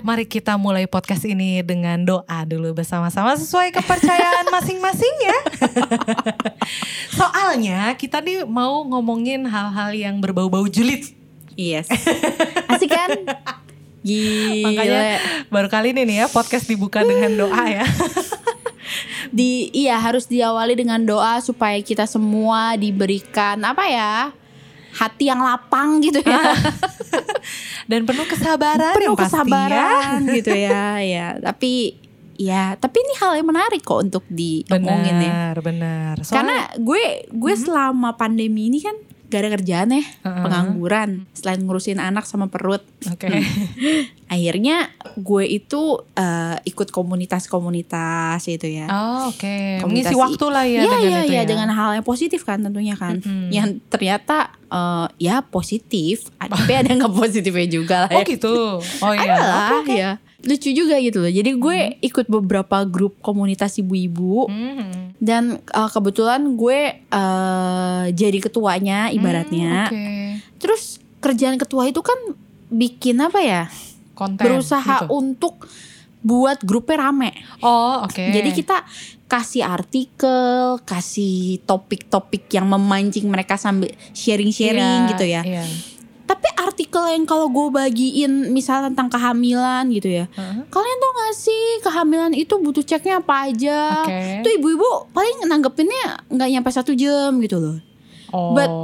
mari kita mulai podcast ini dengan doa dulu bersama-sama sesuai kepercayaan masing-masing ya. Soalnya kita nih mau ngomongin hal-hal yang berbau-bau julid. Yes. Asik kan? Gila. Makanya baru kali ini nih ya podcast dibuka dengan doa ya. di iya harus diawali dengan doa supaya kita semua diberikan apa ya? Hati yang lapang gitu ya. Dan penuh kesabaran penuh kesabaran ya. gitu ya. Ya, tapi ya, tapi ini hal yang menarik kok untuk diomongin ya. Benar, benar. Soalnya- Karena gue gue selama pandemi ini kan gak ada kerjaan ya, Heeh. pengangguran. Selain ngurusin anak sama perut, Oke. akhirnya gue itu eh, ikut komunitas-komunitas itu ya. Oh, oke. Komunitas Mengisi waktu lah ya Iya dengan iya itu iya ya. dengan hal yang positif kan tentunya kan. Mm-mm. Yang ternyata eh, ya positif, tapi ada yang nggak positifnya juga lah Oh ya. gitu. Oh iya. Ada lah Oke, oke. ya. Lucu juga gitu loh. Jadi gue ikut beberapa grup komunitas ibu-ibu Hmm. dan eh, kebetulan gue eh, jadi ketuanya ibaratnya. Hmm, Oke. Terus kerjaan ketua itu kan bikin apa ya? Konten. berusaha gitu. untuk buat grupnya rame. Oh, oke. Jadi kita kasih artikel, kasih topik-topik yang memancing mereka sambil sharing-sharing Iya, gitu ya. Iya. Tapi artikel yang kalau gue bagiin misalnya tentang kehamilan gitu ya. Heeh. Kalian tau gak sih kehamilan itu butuh ceknya apa aja? Oke. Itu ibu-ibu paling nanggepinnya nggak nyampe satu jam gitu loh. Oh. But-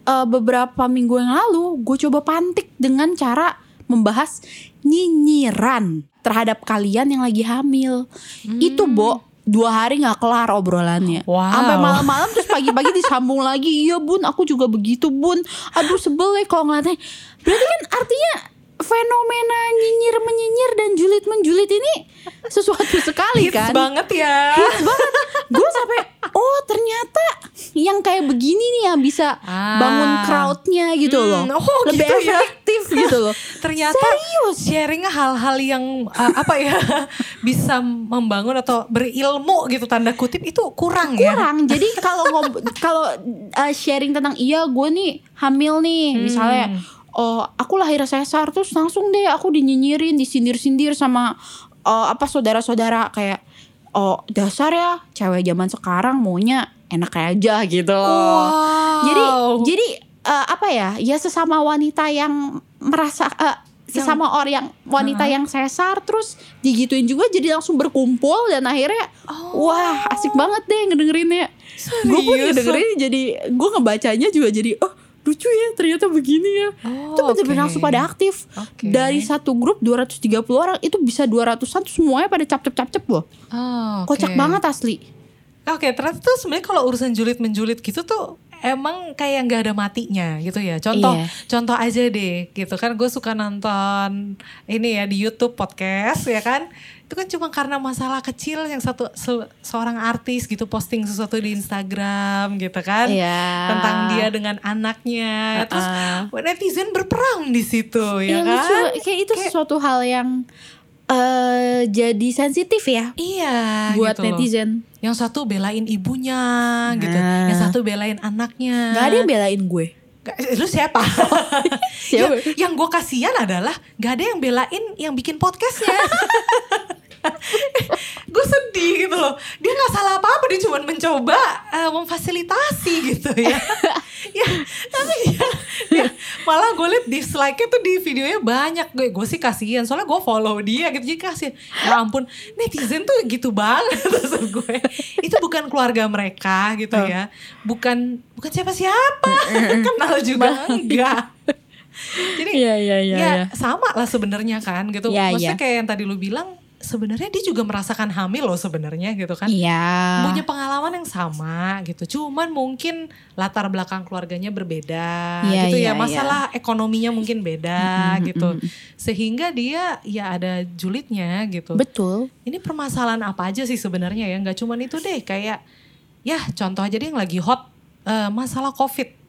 Eh, beberapa minggu yang lalu gue coba pantik dengan cara membahas nyinyiran terhadap kalian yang lagi hamil. Itu Bo dua hari nggak kelar obrolannya. Wow. Sampai malam-malam terus pagi-pagi disambung lagi. Iya bun, aku juga begitu bun. Aduh sebel ya kalau ngeliatnya. Berarti kan artinya fenomena nyinyir menyinyir dan julid menjulit ini sesuatu sekali Hits kan. banget ya. Hits banget. Gue sampai oh ternyata yang kayak begini nih yang bisa Ah. bangun crowdnya gitu loh. Hmm, oh, Lebih gitu ya. efektif gitu loh. Ternyata sharing hal-hal yang uh, apa ya bisa membangun atau berilmu gitu tanda kutip itu kurang, ya. kurang. Jadi kalau kalau uh, sharing tentang iya gue nih hamil nih Hmm. misalnya oh aku lahir sesar terus langsung deh aku dinyinyirin disindir-sindir sama uh, apa saudara-saudara kayak oh dasar ya cewek zaman sekarang maunya enak aja gitu loh. Wow. Jadi jadi uh, apa ya ya sesama wanita yang merasa uh, sesama orang yang wanita yang sesar terus digituin juga jadi langsung berkumpul dan akhirnya wah asik banget deh ngedengerinnya gue pun ngedengerin jadi gue ngebacanya juga jadi oh lucu ya ternyata begini ya Oh, itu bener-bener oke. langsung pada aktif Oke. dari satu grup 230 orang itu bisa 200an tuh semuanya pada cap-cap-cap-cap loh Oh, oke. kocak banget asli Oke, ternyata tuh sebenarnya kalau urusan julid menjulit gitu tuh emang kayak nggak ada matinya gitu ya. Contoh, Iya. contoh aja deh, gitu kan. Gue suka nonton ini ya di YouTube podcast ya kan. Itu kan cuma karena masalah kecil yang satu se- seorang artis gitu posting sesuatu di Instagram gitu kan. Iya. Tentang dia dengan anaknya. Terus Uh-uh. netizen berperang di situ ya Iya, kan. lucu. kayak itu sesuatu hal yang eh jadi sensitif ya Iya, buat gitu loh. netizen. Yang satu belain ibunya gitu, Nah. yang satu belain anaknya. Gak ada yang belain gue. Gak- Lu siapa? Siapa? yang yang gue kasihan adalah gak ada yang belain yang bikin podcastnya. gue sedih gitu loh. Dia nggak salah apa-apa, dia cuma mencoba eh, memfasilitasi gitu ya. ya tapi dia, dia malah gue liat dislike-nya tuh di videonya banyak. Gue gue sih kasihan, soalnya gue follow dia gitu. Jadi kasihan. Ya ampun, netizen tuh gitu banget maksud gue. Itu bukan keluarga mereka gitu Oh. ya. Bukan bukan siapa-siapa. Kenal juga enggak. Jadi Iya, iya, iya, ya iya. sama lah sebenarnya kan gitu. Iya, Maksudnya iya. kayak yang tadi lu bilang sebenarnya dia juga merasakan hamil loh sebenarnya gitu kan. Iya. Punya pengalaman yang sama gitu. Cuman mungkin latar belakang keluarganya berbeda Iya, gitu iya, ya. Masalah ekonominya mungkin beda gitu. Sehingga dia ya ada julidnya gitu. Betul. Ini permasalahan apa aja sih sebenarnya ya? Nggak cuman itu deh kayak ya contoh aja deh yang lagi hot eh, masalah covid.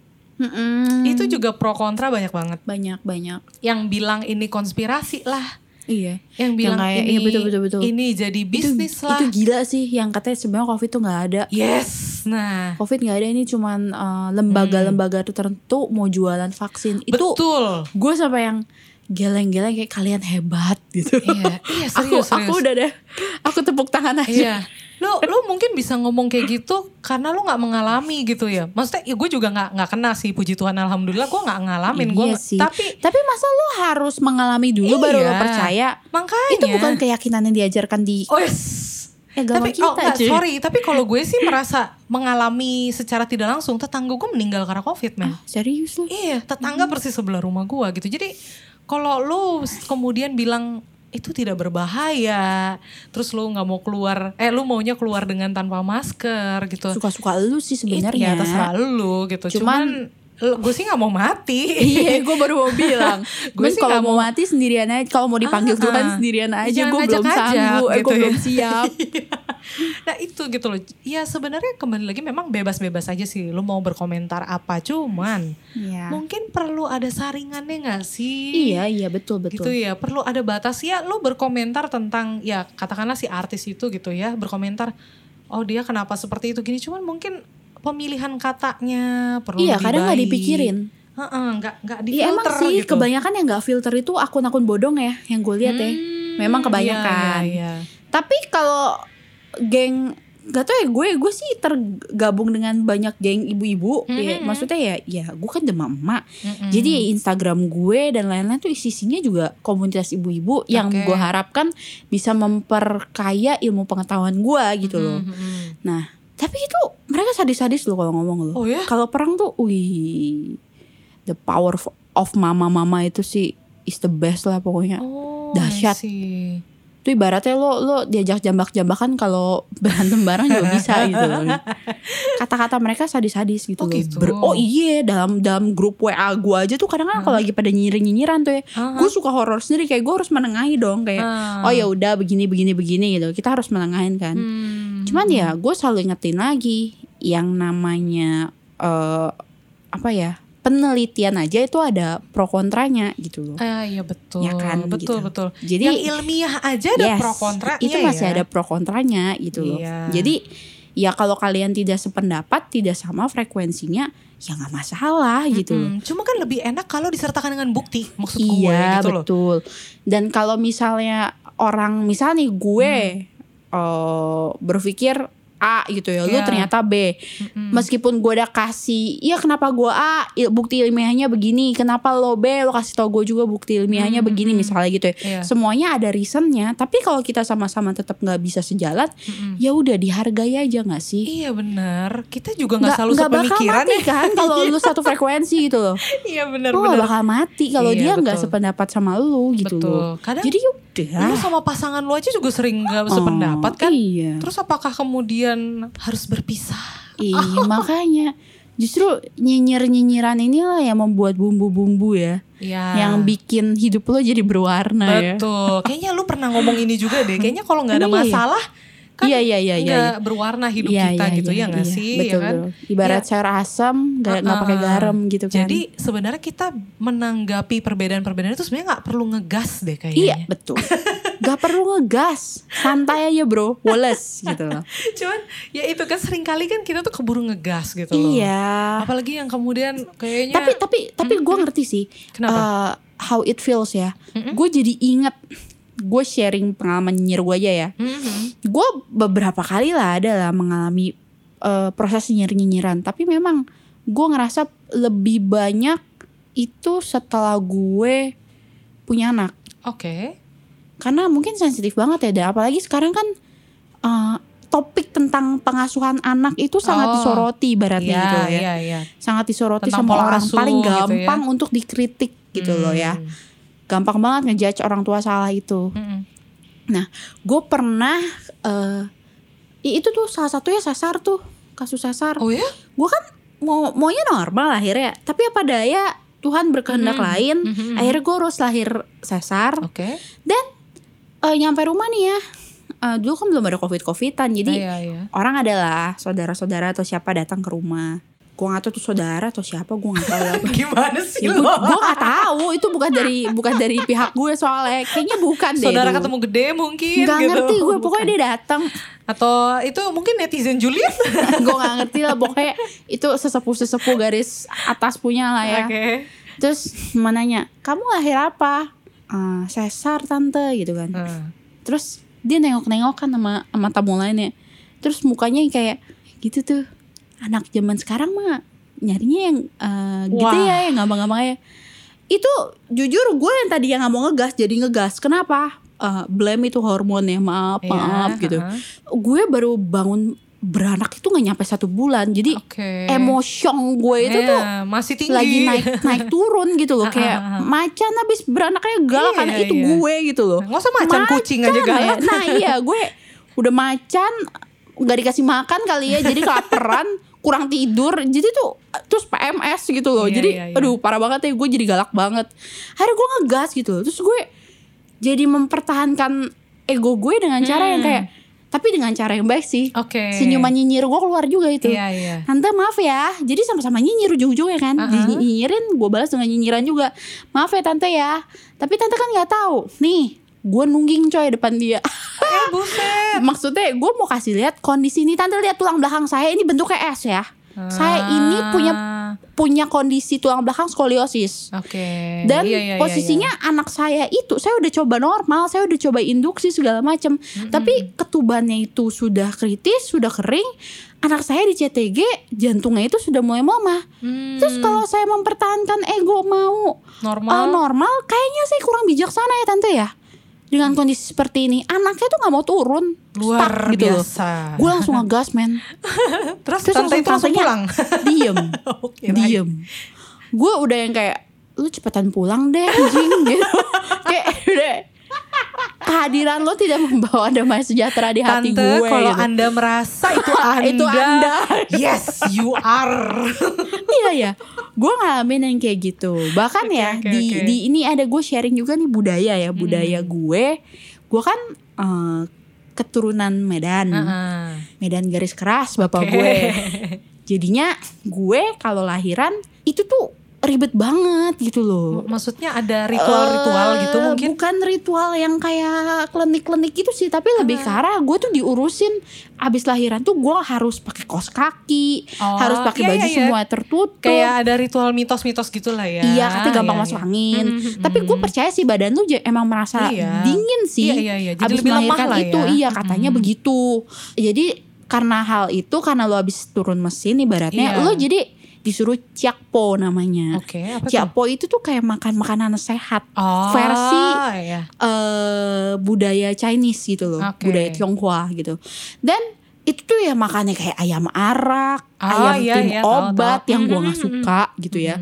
Mm-mm. Itu juga pro kontra banyak banget. banyak banyak. Yang bilang ini konspirasi lah. Iya. Yang bilang kayak, ini iya, betul, betul, betul. ini jadi bisnis itu, lah. Itu gila sih yang katanya sebenarnya covid tuh nggak ada. yes. Nah, Covid nggak ada ini cuman uh, lembaga-lembaga tertentu mau jualan vaksin. Itu betul. gue sampai yang geleng-geleng kayak kalian hebat gitu. Iya, iya aku serius, aku serius. udah deh. Aku tepuk tangan aja. Iya. Lu lu mungkin bisa ngomong kayak gitu karena lu nggak mengalami gitu ya. Maksudnya ya gue juga nggak nggak kena sih puji Tuhan alhamdulillah gue nggak ngalamin gue. Iya sih. Tapi Tapi masa lu harus mengalami dulu baru Iya. lu percaya? makanya Itu bukan keyakinan yang diajarkan di Oh yes. agama Tapi kita, oh enggak, sorry, tapi kalau gue sih merasa mengalami secara tidak langsung tetangga gue meninggal karena covid men. Ah, serius lu? Iya, tetangga persis sebelah rumah gue gitu. Jadi kalau lu kemudian bilang itu tidak berbahaya, terus lu nggak mau keluar, eh lu maunya keluar dengan tanpa masker gitu. Suka-suka lu sih Iya, sebenarnya. terserah lu gitu. Cuman- Cuman, gue sih nggak mau mati. Iya, gue baru mau bilang. Gue gue sih kalau mau mati sendirian aja. Kalau mau dipanggil Ah, Tuhan ah. sendirian aja. Gue belum sanggup. Eh, gue gitu ya. belum siap. nah itu gitu loh. Ya sebenarnya kembali lagi memang bebas-bebas aja sih. Lu mau berkomentar apa cuman Iya. mungkin perlu ada saringannya nggak sih? Iya, iya betul betul. gitu ya perlu ada batas ya lu berkomentar tentang ya katakanlah si artis itu gitu ya berkomentar oh dia kenapa seperti itu gini cuman mungkin pemilihan katanya perlu Iya, lebih kadang nggak dipikirin. Heeh, nggak nggak di Iya emang sih gitu. kebanyakan yang nggak filter itu akun-akun bodong ya yang gue lihat ya. Hmm, Memang kebanyakan. iya, iya, Tapi kalau geng gak tau ya gue gue sih tergabung dengan banyak geng ibu-ibu Hmm, ya hmm, maksudnya ya ya gue kan demam emak Mm-mm. jadi ya Instagram gue dan lain-lain tuh isinya juga komunitas ibu-ibu yang Oke. gue harapkan bisa memperkaya ilmu pengetahuan gue gitu loh mm-mm. nah tapi itu mereka sadis-sadis loh kalau ngomong loh oh ya kalau perang tuh wih the power of, of mama-mama itu sih is the best lah pokoknya oh Dahsyat. Itu ibaratnya lo lo diajak jambak-jambakan kalau berantem bareng juga bisa gitu loh. Kata-kata mereka sadis-sadis gitu Oh, loh. gitu. Ber- oh iya dalam dalam grup WA gue aja tuh kadang-kadang kalau lagi pada nyinyirin-nyinyiran tuh ya. Gue suka horor sendiri kayak gue harus menengahi dong kayak Ah. oh ya udah begini begini begini gitu. Kita harus menengahin kan. Hmm. Cuman ya gue selalu ingetin lagi yang namanya eh apa ya penelitian aja itu ada pro kontranya gitu loh. Ah iya betul. Ya kan, betul gitu. betul. Jadi yang ilmiah aja ada Yes, pro kontranya itu masih ya. ada pro kontranya gitu loh. Iya. Jadi ya kalau kalian tidak sependapat, tidak sama frekuensinya, ya nggak masalah gitu loh. Mm-mm. Cuma kan lebih enak kalau disertakan dengan bukti maksud gue Iya gitu loh. betul. Dan kalau misalnya orang misal nih gue eh, berpikir A gitu ya, lu Iya. ternyata B. Mm-mm. Meskipun gue udah kasih, iya kenapa gue A, bukti ilmiahnya begini, kenapa lo B, lo kasih tau gue juga bukti ilmiahnya Hmm, begini misalnya gitu ya. Iya. Semuanya ada reasonnya, tapi kalau kita sama-sama tetap nggak bisa sejalan, Mm-mm. ya udah dihargai aja nggak sih? Iya benar. Kita juga nggak selalu bakal sepemikiran mati ya. kan kalau lu satu frekuensi gitu loh. Iya benar Lu gak bakal mati kalau Iya, dia nggak sependapat sama lu gitu Betul. loh. Kadang Jadi lu yaudah. sama pasangan lu aja juga sering sependapat Oh, kan? Iya. Terus apakah kemudian harus berpisah? Iya makanya justru nyinyir-nyinyiran inilah yang membuat bumbu-bumbu ya, Iya. yang bikin hidup lo jadi berwarna ya. Betul. Kayaknya lu pernah ngomong ini juga deh. Kayaknya kalau nggak ada iya? Kan Iya iya iya iya. nggak berwarna hidup Iya, kita iya, gitu iya, ya nggak iya. sih? Betul, ya kan? betul. Ibarat Iya. sayur asam nggak nggak pakai Uh-uh. garam gitu kan. Jadi sebenarnya kita menanggapi perbedaan-perbedaan itu sebenarnya nggak perlu ngegas deh kayaknya. iya betul. gak perlu ngegas, santai aja bro, woles gitu loh. Cuman ya itu kan sering kali kan kita tuh keburu ngegas gitu loh. Iya. Apalagi yang kemudian kayaknya Tapi tapi tapi gue ngerti sih. Kenapa? uh, how it feels ya. Mm-mm. Gue jadi inget gue sharing pengalaman nyinyir gue aja ya. Mhm. Gue beberapa kali lah ada lah mengalami uh, proses nyinyir nyinyiran. Tapi memang gue ngerasa lebih banyak itu setelah gue punya anak. Oke. Karena mungkin sensitif banget ya. Dan apalagi sekarang kan uh, topik tentang pengasuhan anak itu sangat Oh, disoroti ibaratnya Iya, gitu ya. iya, iya. Sangat disoroti Tentang sama orang paling gitu ya. gampang untuk dikritik gitu loh ya. Hmm. Gampang banget ngejudge orang tua salah itu. Mhm. Gue pernah eh i- itu tuh salah satunya sasar tuh kasus sasar. Oh ya? Gue kan mau maunya normal akhirnya, tapi apa daya Tuhan berkehendak Mhm. lain. Mhm. Akhirnya gue harus lahir sesar. Oke. Eh, nyampe rumah nih ya. eh, dulu kan belum ada covid covidan, jadi Iya, iya. orang adalah saudara-saudara atau siapa datang ke rumah. Gue nggak tahu tuh saudara atau siapa, gue nggak tahu. Gimana sih Ya, gue gue nggak tahu itu bukan dari bukan dari pihak gue soalnya kayaknya bukan deh Saudara dulu. ketemu gede mungkin nggak gitu. ngerti gue Bukan. pokoknya dia datang Atau itu mungkin netizen Juliet. gue nggak ngerti lah pokoknya itu sesepuh sesepuh garis atas punya lah ya Oke. terus menanya kamu lahir apa "Eh, sesar tante gitu kan Heeh. terus dia nengok-nengok kan sama sama tamu lainnya terus mukanya kayak gitu tuh anak zaman sekarang mah nyarinya yang eh, gitu Wah. ya yang gampang-gampang ya itu jujur gue yang tadi yang nggak mau ngegas jadi ngegas kenapa Eh, blame itu hormon ya maaf Iya, maaf gitu heeh. gue baru bangun beranak itu nggak nyampe satu bulan jadi Oke. emosion gue itu tuh Iya, masih tinggi. lagi naik naik turun gitu loh kayak macan habis beranaknya galak Iya, karena itu iya. gue gitu loh Nggak usah macan, kucing aja Macan galak. ya. Nah iya gue udah macan nggak dikasih makan kali ya jadi kelaparan kurang tidur jadi tuh terus PMS gitu loh Iya, jadi iya, iya. aduh parah banget ya gue jadi galak banget akhirnya gue ngegas gitu loh terus gue jadi mempertahankan ego gue dengan cara yang Hmm. kayak tapi dengan cara yang baik sih Oke. senyuman nyinyir gue keluar juga itu Iya, iya. Tante maaf ya Jadi sama-sama nyinyir ujung-ujungnya kan Uh-uh. Nyinyirin gue balas dengan nyinyiran juga Maaf ya tante ya Tapi tante kan gak tahu Nih gue nungging coy depan dia Eh buset. Maksudnya gue mau kasih lihat kondisi ini Tante lihat tulang belakang saya Ini bentuknya S ya Saya ini punya Ah, punya kondisi tulang belakang skoliosis Oke. dan Iya, iya, iya, posisinya anak saya itu saya udah coba normal, saya udah coba induksi segala macam. Tapi ketubannya itu sudah kritis, sudah kering. Anak saya di CTG jantungnya itu sudah mulai melemah. iya. Hmm, Terus kalau saya mempertahankan ego mau normal. uh, normal, kayaknya saya kurang bijaksana ya tante ya. Dengan kondisi seperti ini, anaknya tuh nggak mau turun, luar stuck gitu biasa. Gue langsung ngegas men, Terus, Terus tante langsung tantenya pulang. diem, kirain. diem. Gue udah yang kayak lu cepetan pulang deh anjing gitu. kayak udah kehadiran lo tidak membawa damai sejahtera di hati Tante, gue. kalau gitu. anda merasa itu anda, Itu Anda. yes, you are. iya ya, gue ngalamin yang kayak gitu. Bahkan Oke, ya oke, di oke. di ini ada gue sharing juga nih budaya ya budaya gue. Gue kan eh, keturunan Medan, Heeh. Medan garis keras bapak Oke. gue. Jadinya gue kalau lahiran itu tuh ribet banget gitu loh. Maksudnya ada ritual-ritual Eh, gitu mungkin? bukan ritual yang kayak klinik-klinik gitu sih tapi lebih ke arah gue tuh diurusin abis lahiran tuh gue harus pakai kos kaki Oh, harus pakai iya, baju iya, iya. semua tertutup Kayak ada ritual mitos-mitos gitu lah ya. Iya katanya gampang Iya, masuk iya. angin Mhm, Tapi gue mhm. percaya sih badan lu ja- emang merasa Iya. dingin sih Iya, iya, iya. Jadi Abis lebih melahirkan lah itu ya. Iya katanya Mhm. begitu Jadi karena hal itu Karena lu abis turun mesin ibaratnya Iya. Lu jadi disuruh ciakpo namanya Oke, apa tuh? Ciakpo itu tuh kayak makan makanan sehat Oh, versi iya. eh budaya Chinese gitu loh, Oke. budaya Tionghoa gitu. Dan itu tuh ya makannya kayak ayam arak, Oh, ayam iya, tim iya, obat tahu. yang gua nggak suka gitu ya.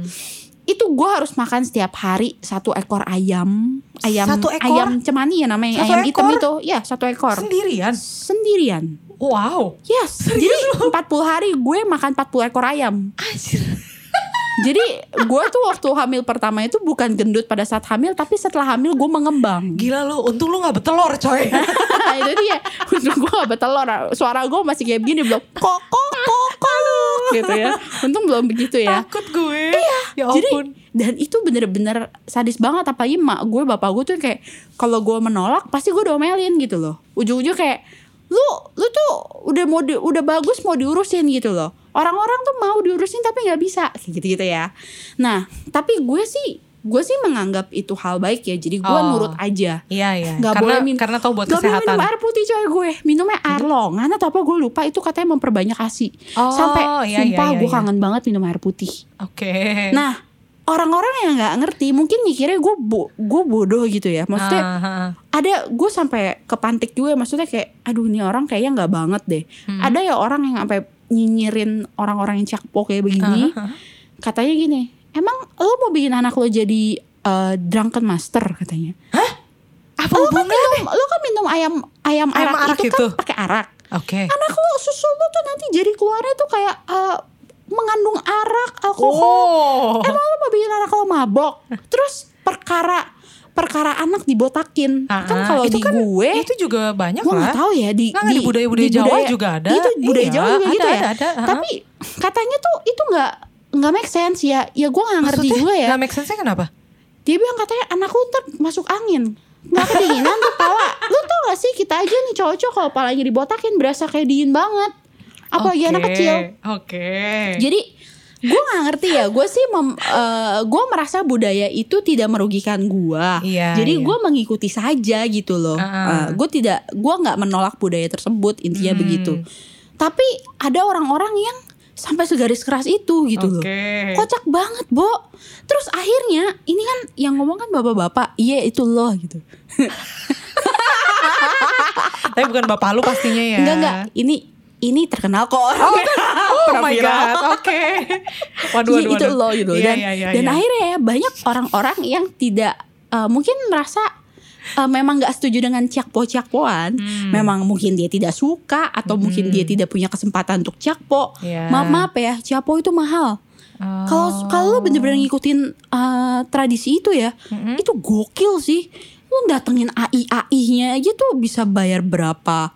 Itu gua harus makan setiap hari satu ekor ayam, ayam Satu ekor? ayam cemani ya namanya, Satu ayam hitam ekor? itu, ya satu ekor. Sendirian? Sendirian. Wow. Yes, jadi 40 hari gue makan 40 ekor ayam. Anjir. Jadi gue tuh waktu hamil pertama itu bukan gendut pada saat hamil, tapi setelah hamil gue mengembang. Gila lu, untung lu gak betelor coy. itu dia untung gue gak betelor suara gue masih kayak begini belum kok kok kok kok gitu ya untung belum begitu ya Takut gue. Iya. Ya jadi ampun. dan itu bener-bener sadis banget apalagi mak gue bapak gue tuh kayak kalau gue menolak pasti gue domelin gitu loh ujung-ujung kayak lu lu tuh udah mau di- udah bagus mau diurusin gitu loh orang-orang tuh mau diurusin tapi nggak bisa kayak gitu-gitu ya nah tapi gue sih gue sih menganggap itu hal baik ya jadi gue Oh. nurut aja Iya, iya. Nggak karena, boleh min- karena tahu buat Gak boleh kesehatan. minum air putih coy gue Minumnya air longan atau apa gue lupa Itu katanya memperbanyak asi Oh, Sampai iya, iya, sumpah iya, gue iya. kangen banget minum air putih Oke. Nah orang-orang yang nggak ngerti Mungkin mikirnya gue bo gue bodoh gitu ya Maksudnya ah, ah. ada gue sampai kepantik juga Maksudnya kayak Aduh ini orang kayaknya nggak banget deh Hmm. Ada ya orang yang sampai nyinyirin orang-orang yang cakpo kayak begini ah, ah. Katanya gini Emang lo mau bikin anak lo jadi eh, drunken master katanya Apa lo kan minum lo kan minum ayam ayam, Ayam arak, arak itu, itu. kan pakai arak Oke. anak lo susu lo tuh nanti jadi keluarnya tuh kayak eh, mengandung arak alkohol Oh. emang lo mau bikin anak lo mabok terus perkara perkara anak dibotakin Ah, kan ah. kalau Itu di kan- gue Itu juga banyak gue nggak lah. tahu ya di Nggak, di budaya-budaya Jawa juga ada. itu budaya Iya, Jawa juga ada, gitu ya ada, ada, ah. tapi katanya tuh itu nggak nggak make sense ya ya gue nggak ngerti juga ya Gak make sense kenapa? dia bilang katanya anak lu ntar masuk angin nggak kedinginan tuh pala lu tau gak sih kita aja nih cowok-cowok kalau palanya dibotakin berasa kayak dingin banget apalagi anak Oke, kecil Oke. jadi gue nggak ngerti ya gue sih mem, eh, gue merasa budaya itu tidak merugikan gue Iya, jadi iya. gue mengikuti saja gitu loh Ah. gue tidak gue nggak menolak budaya tersebut intinya Hmm. begitu tapi ada orang-orang yang sampai segaris keras itu gitu loh Oke. kocak banget Bo terus akhirnya ini kan yang ngomong kan bapak-bapak iya itu loh gitu Tapi bukan bapak lu pastinya ya. enggak enggak ini ini terkenal kok Oh, Pernah my viral. god. Oke. Waduh, Iya, waduh, itu loh gitu Iya, dan iya, iya, dan iya. akhirnya ya banyak orang-orang yang tidak eh, mungkin merasa eh, memang nggak setuju dengan ciakpo ciakpoan Hmm. memang mungkin dia tidak suka atau mungkin dia tidak punya kesempatan untuk ciakpo Iya. maaf maaf ya ciakpo itu mahal Oh. kalau kalau lu bener-bener ngikutin eh, tradisi itu ya Mm-mm. itu gokil sih lu datengin AI AI-nya aja tuh bisa bayar berapa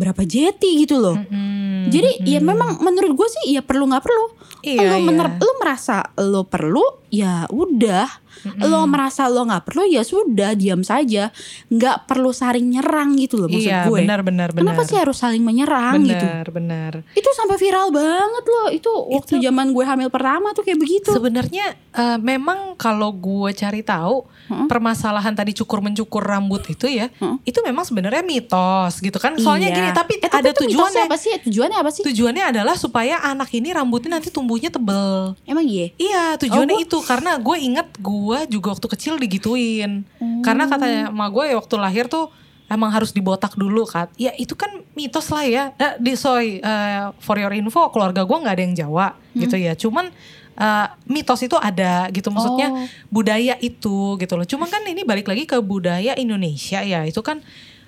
berapa jeti gitu loh Mm-mm. jadi ya memang menurut gue sih ya perlu nggak perlu. Iya, lo iya. mener- lo merasa lo perlu ya udah. Lo merasa lo nggak perlu ya sudah diam saja. Nggak perlu saling nyerang gitu loh maksud Iya, gue. benar benar benar. Kenapa sih harus saling menyerang gitu? Benar, benar. Itu sampai viral banget loh. Itu waktu zaman gue hamil pertama tuh kayak begitu. Sebenarnya eh, memang kalau gue cari tahu Hmm. permasalahan tadi cukur mencukur rambut itu ya, Hmm. itu memang sebenarnya mitos gitu kan. Soalnya Iya. gini, tapi Eh, ada tujuannya. apa sih? Tujuannya apa sih? Tujuannya adalah supaya anak ini rambutnya nanti tumbuhnya tebel. Emang iya? Iya tujuannya Oh, itu karena gue inget gue juga waktu kecil digituin. Karena katanya emak gue ya waktu lahir tuh emang harus dibotak dulu kan ya itu kan mitos lah ya. Eh, di sorry eh, for your info keluarga gue nggak ada yang Jawa gitu ya. Cuman eh, mitos itu ada gitu. Maksudnya Oh. budaya itu gitu loh. Cuman kan ini balik lagi ke budaya Indonesia ya. Itu kan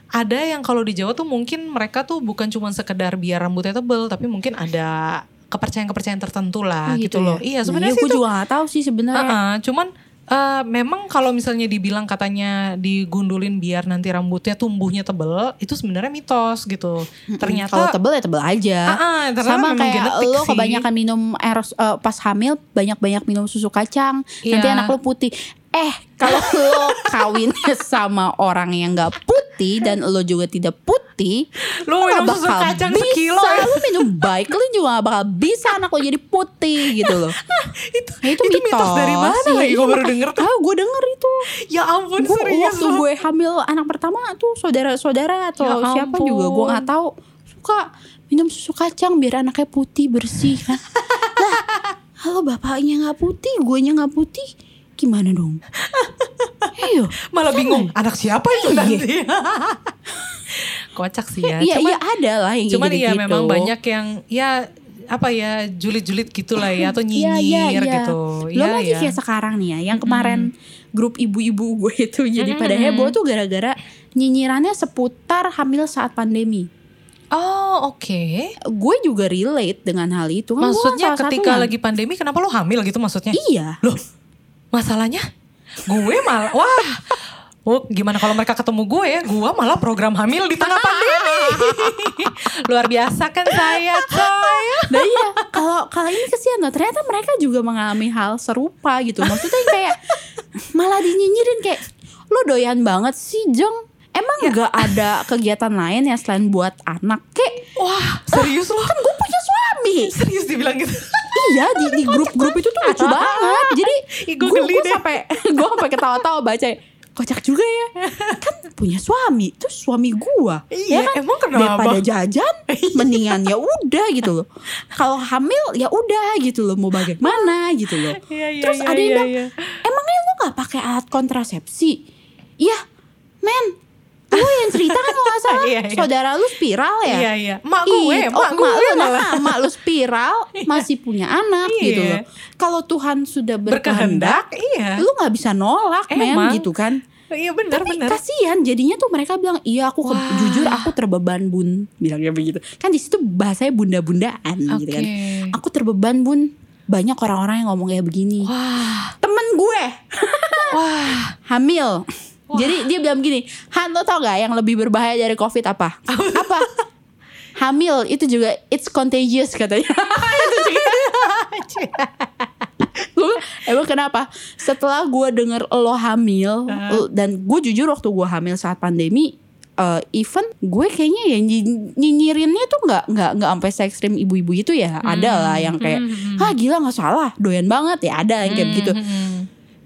ada yang kalau di Jawa tuh mungkin mereka tuh bukan cuma sekedar biar rambutnya tebel tapi mungkin ada kepercayaan-kepercayaan tertentu lah Oh, gitu, loh. iya Nah, sebenarnya iya, sih gue itu juga gak tahu sih sebenarnya. Heeh, cuman eh, memang kalau misalnya dibilang katanya digundulin biar nanti rambutnya tumbuhnya tebel, itu sebenarnya mitos gitu. Ternyata Kalau tebel ya tebel aja. Ternyata Sama kayak lo sih. kebanyakan minum air eh, pas hamil banyak-banyak minum susu kacang. Nanti Iya. anak lo putih. Eh kalau lo kawinnya sama orang yang nggak putih dan lo juga tidak putih, Lo nggak minum susu kacang bisa. sekilo ya? Lo minum baik, lo juga gak bakal bisa anak lo jadi putih gitu loh. itu, Nah, itu, itu mitos dari mana Iya, lagi? Gue baru makanya- denger tuh. Tahu gue denger itu. Ya ampun Gue serius waktu lo. gue hamil anak pertama tuh saudara-saudara atau Ya siapa juga gue ampun. nggak tahu suka minum susu kacang biar anaknya putih bersih kan. lah, kalau bapaknya nggak putih, guenya nggak putih, gimana dong? Ayo, Malah bingung anak siapa itu Iya. nanti. Kocak sih ya. iya iya ada lah yang Cuman kayak iya gitu. memang banyak yang ya apa ya julid-julid gitu lah ya atau Iya, nyinyir iya, iya. gitu. Belum Iya, lagi iya. kayak sekarang nih ya, yang kemarin grup ibu-ibu gue itu jadi pada heboh tuh gara-gara nyinyirannya seputar hamil saat pandemi. Oh oke. Gue juga relate dengan hal itu. Kan Maksudnya ketika satunya. lagi pandemi kenapa lo hamil gitu maksudnya? Iya. Loh, masalahnya gue malah wah. Oh, gimana kalau mereka ketemu gue ya? Gue malah program hamil di tengah pandemi. Luar biasa kan saya, coy. Nah iya, kalau kalau ini kesian loh. Ternyata mereka juga mengalami hal serupa gitu. Maksudnya kayak malah dinyinyirin kayak lu doyan banget sih Jong. Emang nggak ada kegiatan lain ya selain buat anak? Kayak Wah, serius lo? kan gue punya suami. Serius dibilang gitu. Iya di di grup-grup itu tuh lucu banget. Jadi Ih, gua gue geli gue sampai gue sampai ketawa-tawa baca kocak juga ya. Kan punya suami itu suami gua. Iya, ya kan? emang kenapa? daripada jajan mendingan ya udah gitu loh. Kalau hamil ya udah gitu loh mau bagaimana gitu loh. Iya, iya, terus iya, ada yang iya, bilang iya. emangnya lu nggak pakai alat kontrasepsi? Iya men lu yang cerita kan kalau salah Iya, iya. saudara lu spiral ya Iya, iya. Mak gue, Ih, mak oh, gue lu, malah. nah, mak lu spiral masih punya anak Iya. gitu loh. Kalau Tuhan sudah berkehendak, Berkehendak, iya. lu nggak bisa nolak Emang. men gitu kan. Iya benar benar. kasihan jadinya tuh mereka bilang iya aku ke- Wah. jujur aku terbeban bun bilangnya begitu kan di situ bahasanya bunda-bundaan gitu kan aku terbeban bun banyak orang-orang yang ngomong kayak begini Wah, temen gue wah. hamil jadi dia bilang gini Han lo tau gak yang lebih berbahaya dari covid apa? Apa? Hamil itu juga it's contagious katanya. Itu juga. Bilang, emang kenapa? Setelah gue denger lo hamil lo- dan gue jujur waktu gue hamil saat pandemi eh, even gue kayaknya ya nyi- nyinyirinnya tuh nggak nggak nggak sampai se ekstrim ibu-ibu itu ya. Ada lah yang kayak ah gila nggak salah doyan banget. Ya ada yang kayak Hmm, gitu.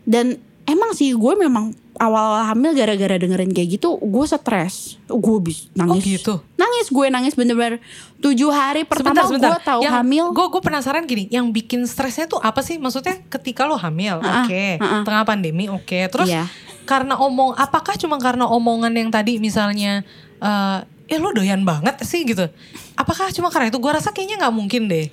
dan emang sih gue memang awal hamil gara-gara dengerin kayak gitu gue stres gue bis nangis gitu? nangis gue nangis bener-bener tujuh hari pertama gue tahu hamil Gue gue penasaran gini, yang bikin stresnya tuh apa sih? Maksudnya ketika lo hamil, Ah, oke, ah, ah. tengah pandemi, oke. Terus Iya. karena omong, apakah cuma karena omongan yang tadi misalnya, eh ya lo doyan banget sih gitu? Apakah cuma karena itu? Gue rasa kayaknya nggak mungkin deh.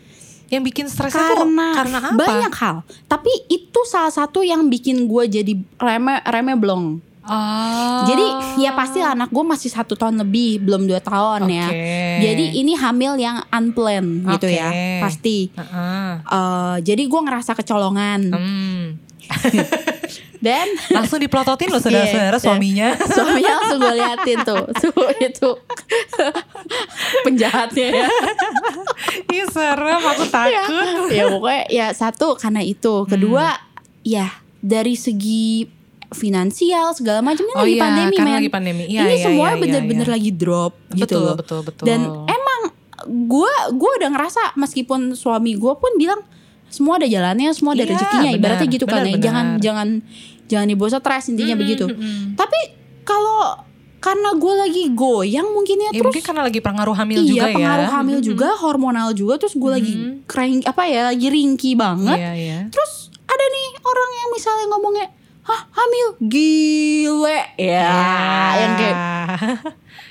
Yang bikin tuh karena, karena apa? banyak hal tapi itu salah satu yang bikin gue jadi reme reme blong Oh. Jadi ya pasti anak gue masih satu tahun lebih, belum dua tahun ya. Oke. Jadi ini hamil yang unplanned gitu ya, pasti. Heeh. Eh, jadi gue ngerasa kecolongan Hmm. dan Langsung dipelototin loh saudara-saudara Iya, suaminya. suaminya langsung gue liatin tuh, tuh itu penjahatnya ya. Ih serem, aku takut. ya pokoknya ya satu karena itu, kedua Hmm. ya dari segi finansial segala macam ini Oh lagi iya, pandemi lagi pandemi. Iya, ini iya, semua iya, iya, bener-bener iya. lagi drop gitu Betul, loh. betul, betul. Dan emang gue gue udah ngerasa meskipun suami gue pun bilang semua ada jalannya, semua ada Iya, rezekinya. Ibaratnya gitu kan benar, ya. benar. Jangan jangan jangan dibawa stres intinya Mm, begitu. mm, mm. Tapi kalau karena gue lagi goyang mungkin ya Ya terus mungkin karena lagi pengaruh hamil iya juga ya. pengaruh hamil Mm-mm. juga, hormonal juga terus gue lagi crying apa ya lagi ringkih banget. Iya, iya. Terus ada nih orang yang misalnya ngomongnya, "Hah, hamil gile." Ya, yang kayak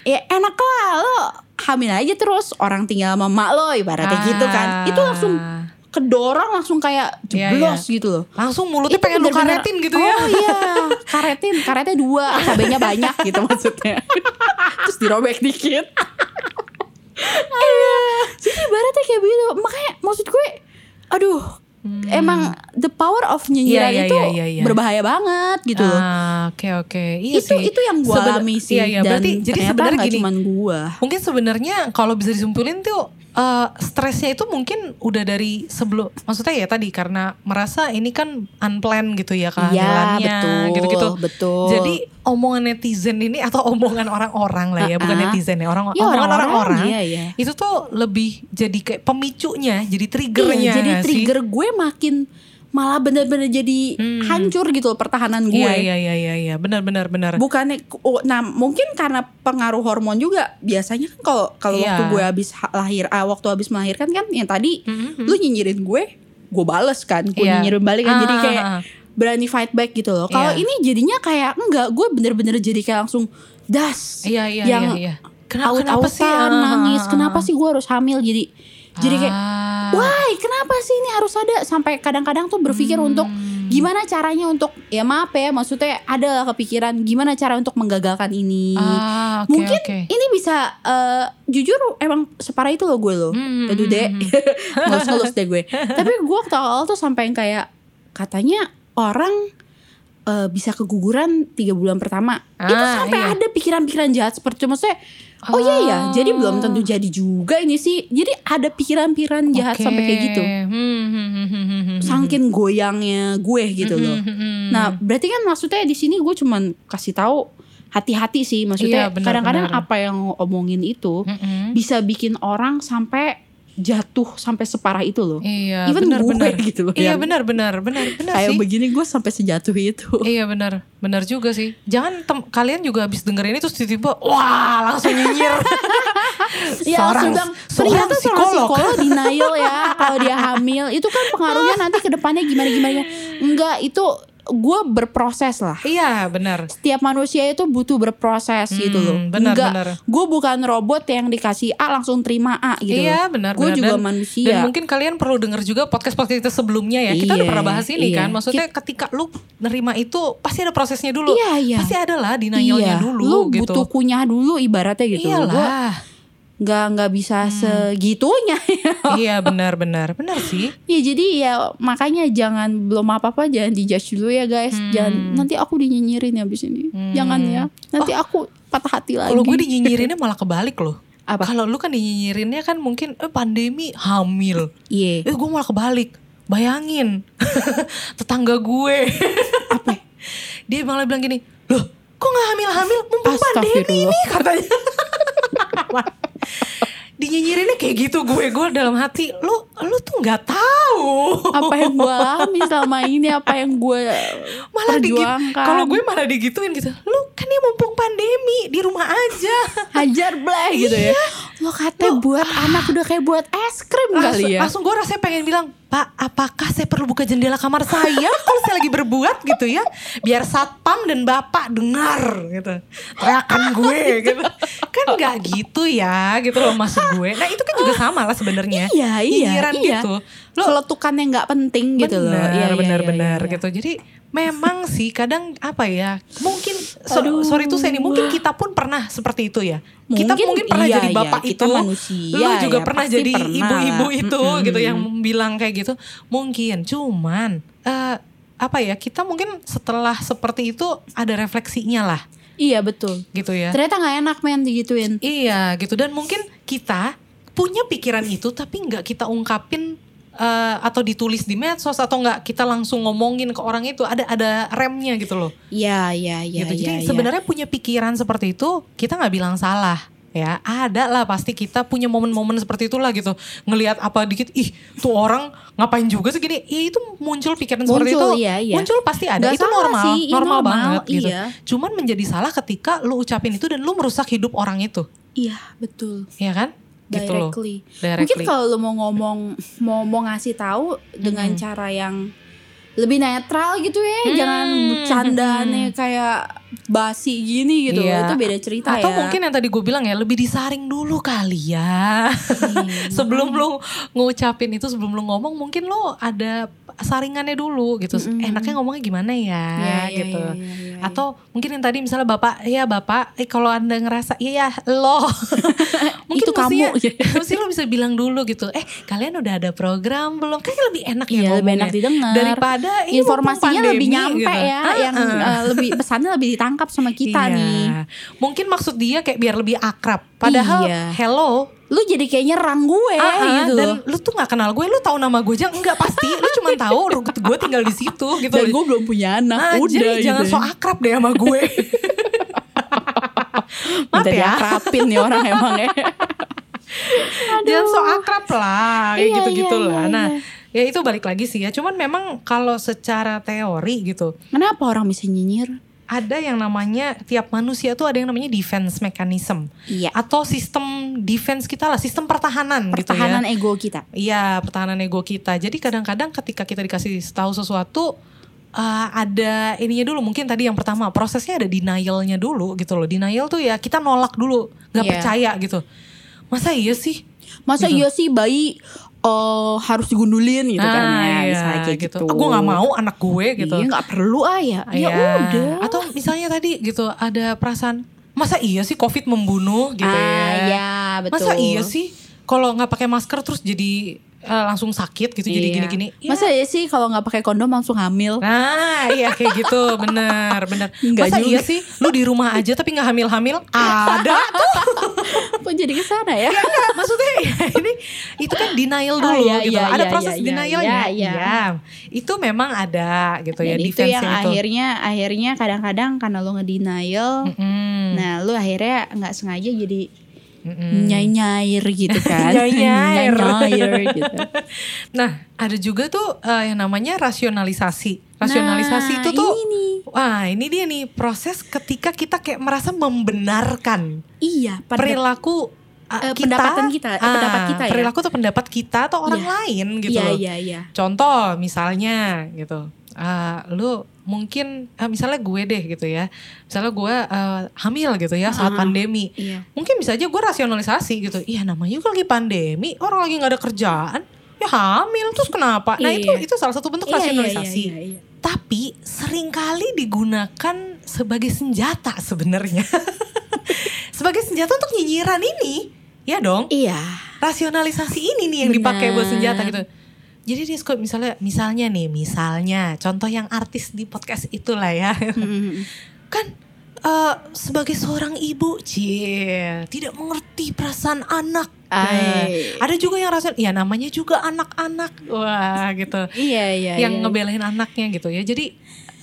ya enak lah lo hamil aja terus orang tinggal sama mak lo ibaratnya gitu kan. Itu langsung Ah. Kedorong langsung kayak Iya, jeblos gitu loh. langsung mulutnya Itu pengen lu karetin gitu ya. Oh iya, karetin, karetnya dua, cabenya banyak gitu maksudnya. Terus dirobek dikit. Iya, jadi ibaratnya kayak begitu. Makanya maksud gue, aduh, emang the power of nyinyiran Hmm. Iya, iya, itu iya, iya, iya. berbahaya banget gitu loh. Ah, Oke oke, iya itu sih. itu yang gue alami sih Iya, iya. dan Berarti jadi sebenarnya gini. cuman gue. Mungkin sebenarnya kalau bisa disimpulin tuh eh, stresnya itu mungkin udah dari sebelum, maksudnya ya tadi karena merasa ini kan unplanned gitu ya Iya kehamilannya, betul, gitu-gitu. betul. Jadi omongan netizen ini atau omongan orang-orang lah ya, bukan Ah, ah. netizen ya, orang Ya, omongan orang-orang, iya, iya. Itu tuh lebih jadi kayak pemicunya, jadi triggernya. Iya, jadi nggak sih? trigger gue makin malah bener-bener jadi hancur gitu loh pertahanan gue. Hmm. Iya iya iya iya, benar benar benar. bukannya oh, nah mungkin karena pengaruh hormon juga biasanya kan kalau kalau Iya. waktu gue habis ha- lahir ah, waktu habis melahirkan kan yang tadi Mhm. lu nyinyirin gue gue bales kan gue Iya. nyinyirin balik kan jadi Ah, kayak ah, ah. berani fight back gitu loh kalau Iya. ini jadinya kayak enggak gue bener-bener jadi kayak langsung das Iya iya yang iya iya. Kenapa, kenapa sih? Ah, nangis ah, ah, kenapa ah. sih gue harus hamil jadi jadi kayak Ah. why? Kenapa sih ini harus ada? Sampai kadang-kadang tuh berpikir Hmm. untuk gimana caranya untuk ya maaf ya maksudnya ada lah kepikiran gimana cara untuk menggagalkan ini. Ah, oke, mungkin oke. ini bisa eh, jujur emang separah itu loh gue loh. Hmm, aduh hmm, deh hmm, ngelus-ngelus deh gue. Tapi gue waktu awal tuh sampai yang kayak katanya orang eh, bisa keguguran tiga bulan pertama itu Ah, sampai iya. ada pikiran-pikiran jahat seperti itu maksudnya oh iya ya jadi belum tentu jadi juga ini sih jadi ada pikiran-pikiran jahat Oke. sampai kayak gitu Hmm, hmm, hmm, saking goyangnya gue gitu loh. Nah, berarti kan maksudnya di sini gue cuman kasih tahu hati-hati sih. Maksudnya Iya, kadang-kadang benar. apa yang omongin itu bisa bikin orang sampai jatuh sampai separah itu loh. Iya, Even benar gue benar. gitu loh. Iya benar benar benar benar Kayak sih. begini gue sampai sejatuh itu. Iya benar, benar juga sih. Jangan tem- kalian juga habis denger ini terus tiba-tiba wah langsung nyinyir. Ya seorang, sedang seorang ternyata psikolog. psikolog denial ya kalau dia hamil itu kan pengaruhnya nanti ke depannya gimana gimana. Enggak itu gue berproses lah. Iya benar. Setiap manusia itu butuh berproses gitu loh. Hmm, benar, Enggak, benar. gue bukan robot yang dikasih A langsung terima A gitu. iya loh. benar Gue juga Dan- manusia. Dan mungkin kalian perlu denger juga podcast-podcast kita sebelumnya ya. Kita udah Iya, pernah bahas ini iya. kan. Maksudnya ketika lu nerima itu pasti ada prosesnya dulu. Iya, iya. Pasti ada lah denialnya iya, dulu lu gitu. butuh kunyah dulu ibaratnya gitu. Iyalah. Nggak nggak bisa Hmm. segitunya. iya benar benar benar sih. ya jadi ya makanya jangan belum apa apa jangan dijudge dulu ya guys. Hmm. Jangan nanti aku dinyinyirin habis ini. Jangan ya. Nanti aku patah hati lagi. Oh. Kalau gue dinyinyirinnya malah kebalik loh. Apa? Kalau lu kan dinyinyirinnya kan mungkin eh pandemi hamil. Iya. Eh gue malah kebalik. Bayangin tetangga gue. Apa? Dia malah bilang gini, loh kok nggak hamil-hamil mumpung pandemi nih katanya dinyinyirinnya kayak gitu gue gue dalam hati lu lu tuh nggak tahu. Apa yang gue alami selama ini apa yang gue malah digit kalau gue malah digituin gitu. Lu kan ya mumpung pandemi di rumah aja. Hajar bleh gitu ya. Lo katanya buat anak udah kayak buat es krim langsung, kali ya. langsung gue rasanya pengen bilang Pak apakah saya perlu buka jendela kamar saya kalau saya lagi berbuat gitu ya? Biar satpam dan bapak dengar gitu. Teriakan gue gitu. kan nggak gitu ya gitu loh maksud gue. Nah itu kan juga sama lah sebenarnya. Iya iya Nyinyiran iya. gitu. Lo seletukan yang nggak penting gitu loh. Benar Iya, iya, benar iya, iya, iya. gitu. Jadi memang sih kadang apa ya mungkin so- Aduh. sorry tuh saya nih mungkin kita pun pernah seperti itu ya. Kita Mungkin, mungkin pernah iya, jadi iya, bapak kita itu manusia lu juga ya, pernah jadi ibu-ibu itu Mm-mm. gitu yang bilang kayak gitu. Mungkin cuman eh, apa ya kita mungkin setelah seperti itu ada refleksinya lah. Iya betul. Gitu ya. Ternyata nggak enak men digituin. Iya gitu. Dan mungkin kita punya pikiran itu tapi nggak kita ungkapin eh, atau ditulis di medsos atau nggak kita langsung ngomongin ke orang itu ada ada remnya gitu loh. iya iya iya gitu. Jadi iya, iya. sebenarnya punya pikiran seperti itu kita nggak bilang salah ya ada lah pasti kita punya momen-momen seperti itulah gitu ngelihat apa dikit ih tuh orang ngapain juga sih gini ya itu muncul pikiran seperti Muncul, itu iya, iya. muncul pasti ada Nggak itu salah normal sih, iya, normal, normal, banget gitu iya. cuman menjadi salah ketika lu ucapin itu dan lu merusak hidup orang itu iya betul ya kan gitu loh directly. Mungkin kalau lo mau ngomong mau mau ngasih tahu dengan Mm-mm. cara yang lebih netral gitu ya, Hmm, jangan bercandaannya kayak basi gini gitu. Iya. Itu beda cerita Atau ya. mungkin yang tadi gue bilang ya lebih disaring dulu kali ya. Iya. sebelum lu ngucapin itu sebelum lu ngomong mungkin lu ada saringannya dulu gitu. Mm-mm. Enaknya ngomongnya gimana ya Iya, iya, gitu. iya, iya, iya. Atau mungkin yang tadi misalnya bapak, ya bapak, eh kalau anda ngerasa iya ya lo, mungkin Itu kamu. mesti lo bisa bilang dulu gitu. Eh kalian udah ada program belum? Kayaknya lebih enak ya Iya, lebih enak didengar. daripada ini informasinya mumpung lebih pandemi nyampe gitu. ya, Ah, yang eh, lebih pesannya lebih ditangkap sama kita Iya. nih. Mungkin maksud dia kayak biar lebih akrab. Padahal Iya. hello Lu jadi kayak nyerang gue Ah, ah, gitu. dan lu tuh nggak kenal gue, lu tahu nama gue aja enggak pasti. Lu cuma tahu gue tinggal di situ gitu. Dan gue belum punya anak, Ah, udah jadi jangan gitu. so akrab deh sama gue. Maaf Minta ya, diakrapin nih orang emang ya. jangan so akrab lah, kayak Iya, gitu-gitu iya, lah. iya, Nah, iya. ya itu balik lagi sih ya. Cuman memang kalau secara teori gitu, Kenapa orang bisa nyinyir? Ada yang namanya tiap manusia tuh ada yang namanya defense mechanism Iya. atau sistem defense kita lah, sistem pertahanan, gitu ya. Pertahanan ego kita. Iya, pertahanan ego kita. Jadi kadang-kadang ketika kita dikasih tahu sesuatu uh, ada ininya dulu. Mungkin tadi yang pertama prosesnya ada denialnya dulu gitu loh. Denial tuh ya kita nolak dulu, nggak Iya. percaya gitu. Masa iya sih? Masa Gitu. iya sih bayi eh, harus digundulin gitu kan Ah, ya, iya, misalnya kayak gitu. Gue nggak mau anak gue gitu. Iya nggak perlu ah ya. Ya Iya. udah. Atau misalnya tadi gitu ada perasaan masa iya sih COVID membunuh gitu ah, ya? ya betul. Masa iya sih kalau nggak pakai masker terus jadi eh, langsung sakit gitu jadi Iya. gini-gini? Ya, Masa iya sih kalau nggak pakai kondom langsung hamil? Nah iya kayak gitu bener bener Enggak Masa juga. iya sih lu di rumah aja tapi gak hamil-hamil Ada tuh Kok jadi ke sana ya? Enggak, Maksudnya ya, ini Itu kan denial Ah, dulu iya, gitu iya, Ada iya, proses iya, denialnya iya, iya. Iya. Itu memang ada gitu ya Dan itu defense yang akhirnya akhirnya kadang-kadang karena lo ngedenial, Mm-mm. nah lo akhirnya nggak sengaja jadi Mm-mm. nyair gitu kan? Nyair. Nyair gitu. Nah ada juga tuh eh, yang namanya rasionalisasi Rasionalisasi Nah, itu tuh ini. Wah ini dia nih proses ketika kita kayak merasa membenarkan Iya, pada perilaku uh, kita, pendapatan kita, ah, pendapat kita ya. perilaku atau pendapat kita atau orang Iya. lain gitu loh. iya, iya. Contoh misalnya gitu, ah, lu mungkin ah, misalnya gue deh gitu ya, misalnya gue ah, hamil gitu ya saat Ah, pandemi, Iya. mungkin bisa aja gue rasionalisasi gitu, iya namanya juga lagi pandemi, orang lagi nggak ada kerjaan, ya hamil terus kenapa? Nah itu Iya. itu salah satu bentuk Iya, iya, rasionalisasi. iya, iya. Tapi sering kali digunakan sebagai senjata sebenarnya. sebagai senjata untuk nyinyiran ini. Ya dong. Iya. Rasionalisasi ini nih yang dipakai buat senjata gitu. Jadi dia suka misalnya misalnya nih, misalnya contoh yang artis di podcast itulah ya. Mm-mm. kan eh, sebagai seorang ibu, cie, tidak mengerti perasaan anak. Nah, Ay. ada juga yang rasa ya namanya juga anak-anak. Wah, gitu Iya, iya. yang iya. ngebelain anaknya gitu ya. Jadi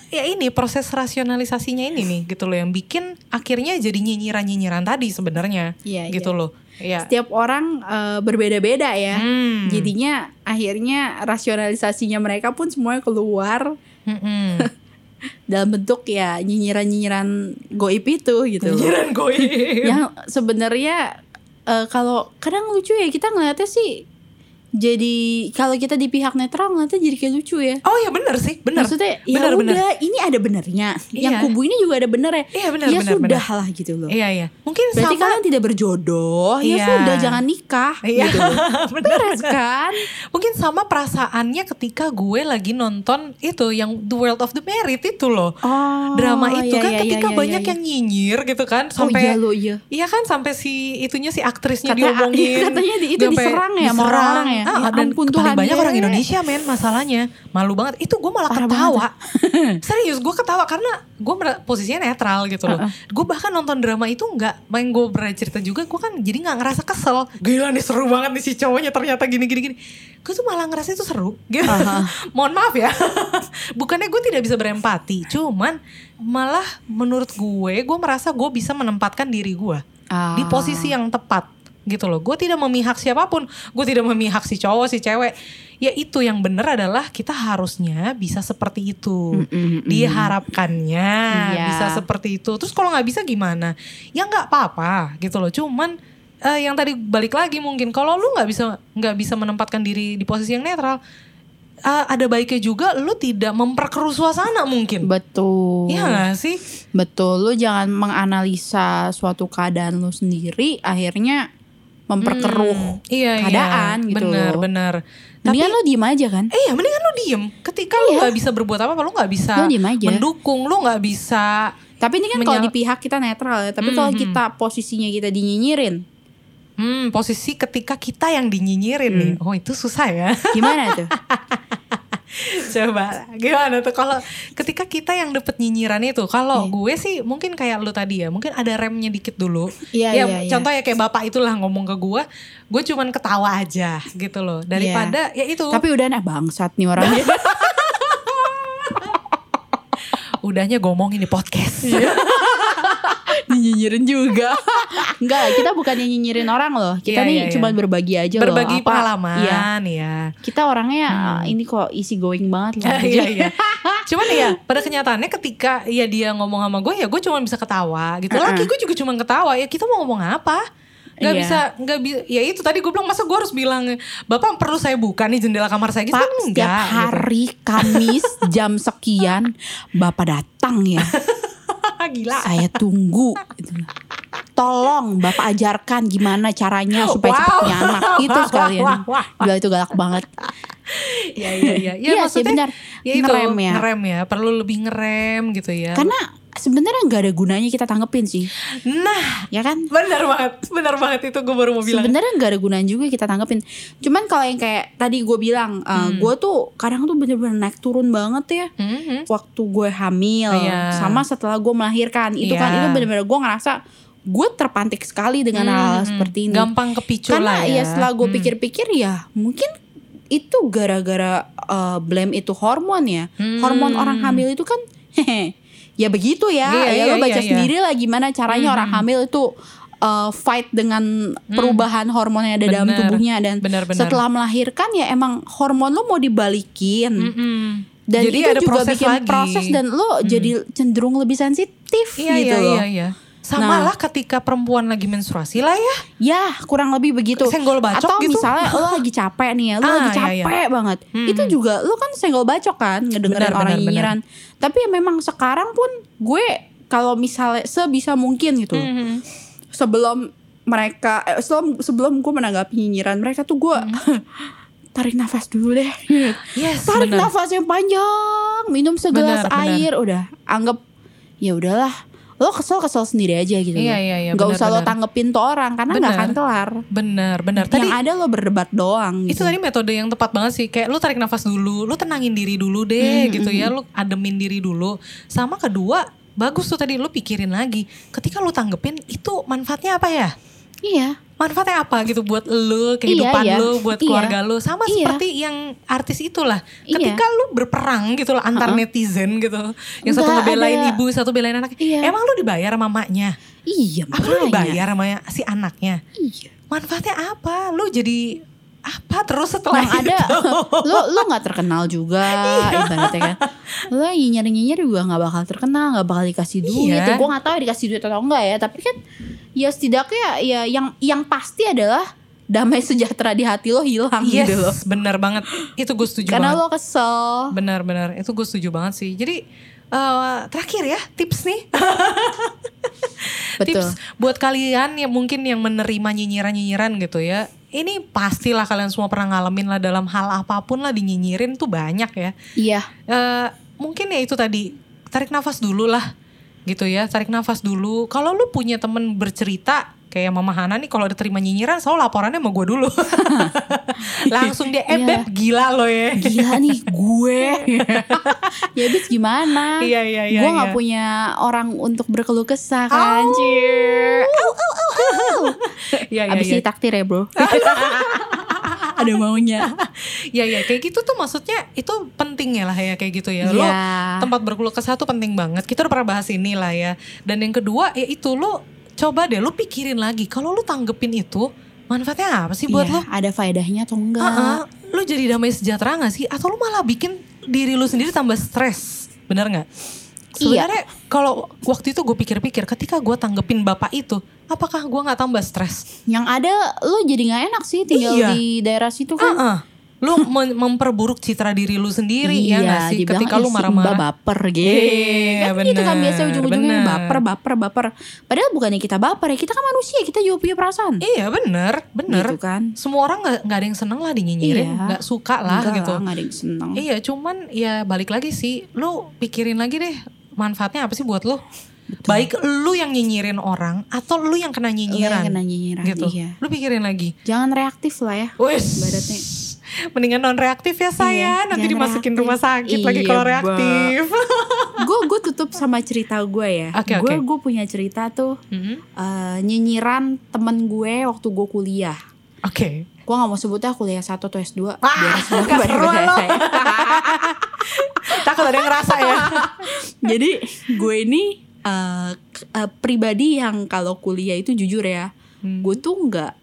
ya ini proses rasionalisasinya ini nih gitu loh yang bikin akhirnya jadi nyinyiran-nyinyiran tadi sebenarnya Iya, gitu iya. loh. Iya. Setiap orang eh, berbeda-beda ya. Hmm. Jadinya akhirnya rasionalisasinya mereka pun semuanya keluar Mm-mm. dalam bentuk ya nyinyiran-nyinyiran goib itu gitu. Nyinyiran goib. Yang sebenarnya eh, kalau kadang lucu ya kita ngeliatnya sih jadi kalau kita di pihak netral ngeliatnya jadi kayak lucu ya. Oh ya bener sih, bener. Maksudnya ya Bener, bener. udah ini ada benernya. Yang Iya. kubu ini juga ada. Iya, bener, ya bener, sudah bener. lah gitu loh. Iya iya. Mungkin Berarti sama. kalian tidak berjodoh, ya Iya. sudah jangan nikah Iya, gitu. bener, Beres bener. kan? Mungkin sama perasaannya ketika gue lagi nonton itu yang The World of the Married itu loh. Oh, Drama itu iya, kan iya, ketika iya, banyak iya, yang nyinyir gitu kan Oh sampai iya lo iya. Iya kan sampai si itunya si aktrisnya Kata- diomongin. iya, katanya di- itu Sampai diserang ya sama diserang. orang-orang ya? Ah, Ya dan ampun paling Tuhan, banyak orang Indonesia men masalahnya. Malu banget. Itu gue malah Parah ketawa. Serius gue ketawa karena gue posisinya netral gitu loh. Uh-uh. Gue bahkan nonton drama itu nggak main gue bercerita cerita juga gue kan jadi nggak ngerasa kesel. Gila nih seru banget nih si cowoknya ternyata gini gini gini. Gue tuh malah ngerasa itu seru. Gitu. Uh-huh. Mohon maaf ya. Bukannya gue tidak bisa berempati, cuman malah menurut gue gue merasa gue bisa menempatkan diri gue Ah. di posisi yang tepat gitu loh. Gue tidak memihak siapa pun, gue tidak memihak si cowok si cewek. Ya itu yang benar adalah kita harusnya bisa seperti itu. Mm-mm-mm. Diharapkannya Iya. bisa seperti itu. Terus kalau nggak bisa gimana? Ya nggak apa-apa gitu loh. Cuman eh, yang tadi balik lagi mungkin kalau lu nggak bisa nggak bisa menempatkan diri di posisi yang netral, eh, ada baiknya juga lu tidak memperkeruh suasana mungkin. Betul. Iya gak sih? Betul, lu jangan menganalisa suatu keadaan lu sendiri akhirnya memperkeruh Hmm, iya, keadaan iya. gitu Bener, loh. bener. Tapi, Mendingan lu diem aja kan? eh ya mendingan lu diem. Ketika Iya. gak bisa berbuat apa-apa, lu gak bisa diem aja. mendukung, lu gak bisa... Tapi ini kan kalau di pihak kita netral ya. Tapi kalau Mhm. kita posisinya kita dinyinyirin, Hmm, posisi ketika kita yang dinyinyirin Hmm. nih. Oh itu susah ya. gimana tuh? Coba gimana tuh kalau ketika kita yang dapet nyinyiran itu. Kalau Iya. gue sih mungkin kayak lu tadi ya. Mungkin ada remnya dikit dulu. Iya, ya, iya, iya. Contoh ya kayak bapak itulah ngomong ke gue. Gue cuman ketawa aja gitu loh. Daripada ya itu. Tapi udah nah bangsat nih orangnya. Udahnya ngomongin di podcast. Iya. Dinyinyirin juga. Enggak, kita bukannya nyinyirin orang loh. Kita Iya, nih iya, iya. cuma berbagi aja loh. Berbagi pengalaman Iya. ya. Kita orangnya ah, ini kok easy going banget loh. Iya iya. Cuman ya pada kenyataannya ketika ya dia ngomong sama gue ya gue cuma bisa ketawa gitu. Uh-uh. Laki gue juga cuma ketawa. Ya kita mau ngomong apa? Gak Iya. bisa, gak bisa. Ya itu tadi gue bilang masa gue harus bilang Bapak perlu saya buka nih jendela kamar saya gitu Pak, kan setiap enggak. gitu. hari Kamis jam sekian Bapak datang ya. Gila. Saya tunggu gitu. Tolong Bapak ajarkan gimana caranya supaya Wow. cepat punya anak itu sekalian. wah, wah, wah. Gila itu galak banget. Iya iya iya. Ya, Iya sih, maksudnya benar. ya itu Ngerem ya. Ngerem ya. Perlu lebih ngerem gitu ya. Karena sebenarnya nggak ada gunanya kita tanggepin sih, Nah ya kan? benar banget. Benar banget itu gue baru mau bilang. Sebenarnya nggak ada gunanya juga kita tanggepin. Cuman kalau yang kayak tadi gue bilang, Hmm. gue tuh kadang tuh bener-bener naik turun banget ya. Mhm. Waktu gue hamil, Iya. sama setelah gue melahirkan, itu kan Iya. itu bener-bener gue ngerasa gue terpantik sekali dengan hal Mhm. seperti ini. Gampang kepicu Karena lah ya. ya setelah gue Hmm. pikir-pikir ya mungkin itu gara-gara uh, blame itu hormon ya. Hmm. Hormon orang hamil itu kan hehe, ya begitu ya. Iya, ya iya, lo baca iya, iya. sendiri lah gimana caranya Hmm. orang hamil itu uh, fight dengan perubahan hormon yang ada dalam Bener. tubuhnya dan Benar, benar. setelah melahirkan ya emang hormon lo mau dibalikin. Mhm. Dan Jadi itu ada juga proses bikin lagi. Hmm. proses dan lo jadi cenderung lebih sensitif Iya gitu iya loh. iya iya. Sama Nah. lah ketika perempuan lagi menstruasi lah ya. Ya kurang lebih begitu Senggol bacok Atau gitu. misalnya lo lagi capek nih ya Lo Ah, lagi iya, capek banget Hmm. Itu juga lo kan senggol bacok kan Ngedengerin Benar, orang benar, nyinyiran Tapi ya memang sekarang pun Gue kalau misalnya sebisa mungkin gitu Mhm. Sebelum mereka eh, Sebelum, sebelum gue menanggapi nyinyiran mereka tuh gue Tarik nafas dulu deh Yes, Tarik benar. nafas yang panjang Minum segelas Benar, benar. air Udah anggap Ya udahlah Lo kesel-kesel sendiri aja gitu Iya, iya, iya, Nggak usah lo benar. tanggepin tuh orang Karena nggak akan kelar Benar, benar. Tadi yang ada lo berdebat doang itu gitu. tadi metode yang tepat banget sih. Kayak lu tarik nafas dulu, lu tenangin diri dulu deh Hmm, gitu hmm, ya. Lu ademin diri dulu. Sama kedua, bagus tuh tadi lu pikirin lagi. Ketika lu tanggepin itu manfaatnya apa ya? Iya. manfaatnya apa gitu buat lu kehidupan Iya, iya. lu buat Iya. keluarga lu sama Iya. seperti yang artis itulah Iya. ketika lu berperang gitu lah antar netizen gitu yang satu Nggak ngebelain ada. ibu satu belain anak Iya. emang lu dibayar sama mamanya Iya, apa lu makanya. dibayar sama si anaknya Iya. manfaatnya apa lu jadi apa terus setelah yang ada lo lo nggak terkenal juga Iya. ibaratnya kan lo nyinyir nyinyir juga nggak bakal terkenal nggak bakal dikasih duit Iya. ya gue nggak tahu dikasih duit atau enggak ya tapi kan ya setidaknya ya yang yang pasti adalah damai sejahtera di hati lo hilang yes gitu loh. bener banget. Itu gue setuju karena banget. lo kesel. Benar-benar itu gue setuju banget sih. Jadi eh, terakhir ya tips nih. Betul. Tips buat kalian yang mungkin yang menerima nyinyiran-nyinyiran gitu ya. Ini pastilah kalian semua pernah ngalamin lah dalam hal apa pun lah dinyinyirin tuh banyak ya. iya. Eh mungkin ya itu tadi tarik nafas dulu lah gitu ya. Tarik nafas dulu. Kalau lu punya temen bercerita kayak Mama Hana nih kalau diterima nyinyiran selalu laporannya sama gue dulu. Langsung dia eh Iya. Beb, gila lo ya. gila nih gue ya bis gimana Iya iya iya. gue nggak iya. punya orang untuk berkeluh kesah kan Oh. Cier. Iya iya abis iya. ini takdir ya bro ada maunya Ya ya kayak gitu tuh maksudnya itu penting ya lah ya kayak gitu ya. Lo Iya. tempat berkeluh kesah tuh penting banget. Kita udah pernah bahas ini lah ya. Dan yang kedua ya itu lo coba deh lo pikirin lagi kalau lo tanggepin itu manfaatnya apa sih buat Iya, lo? ada faedahnya atau enggak Heeh, lo jadi damai sejahtera gak sih? Atau lo malah bikin diri lo sendiri tambah stres? Bener nggak? Iya. Sebenarnya kalau waktu itu gue pikir-pikir ketika gue tanggepin bapak itu, apakah gue nggak tambah stres? yang ada lo jadi nggak enak sih tinggal Iya. di daerah situ kan Heeh. Lu mem- memperburuk citra diri lu sendiri ya iya gak sih? Ketika lu "Ih, si marah-marah. Baper gitu Iya, kan gitu kan bener, biasa ujung-ujungnya baper baper baper padahal bukannya kita baper ya kita kan manusia kita juga punya perasaan Iya bener, bener. gitu kan Semua orang gak, nggak ada yang seneng lah dinyinyirin, Iya. nggak suka lah Enggak gitu. lah, nggak ada yang seneng Iya, cuman ya balik lagi sih, lu pikirin lagi deh manfaatnya apa sih buat lu? Baik lu yang nyinyirin orang atau lu yang kena Lo nyinyiran. yang kena nyinyiran gitu. iya Lu pikirin lagi. jangan reaktif lah ya Wes. Mendingan non reaktif ya saya, Iya, nanti dimasukin reaktif. rumah sakit lagi Iya, kalau Mbak. reaktif. gue gue tutup sama cerita gue ya Oke, gue oke. gue punya cerita tuh Mhm. eh, nyinyiran temen gue waktu gue kuliah Oke. Gue gak mau sebutnya kuliah 1 atau S2 Wah, biar semua nggak pada seru lo. Takut ada yang ngerasa ya. jadi gue ini eh, k- eh, pribadi yang kalau kuliah itu jujur ya Hmm. gue tuh nggak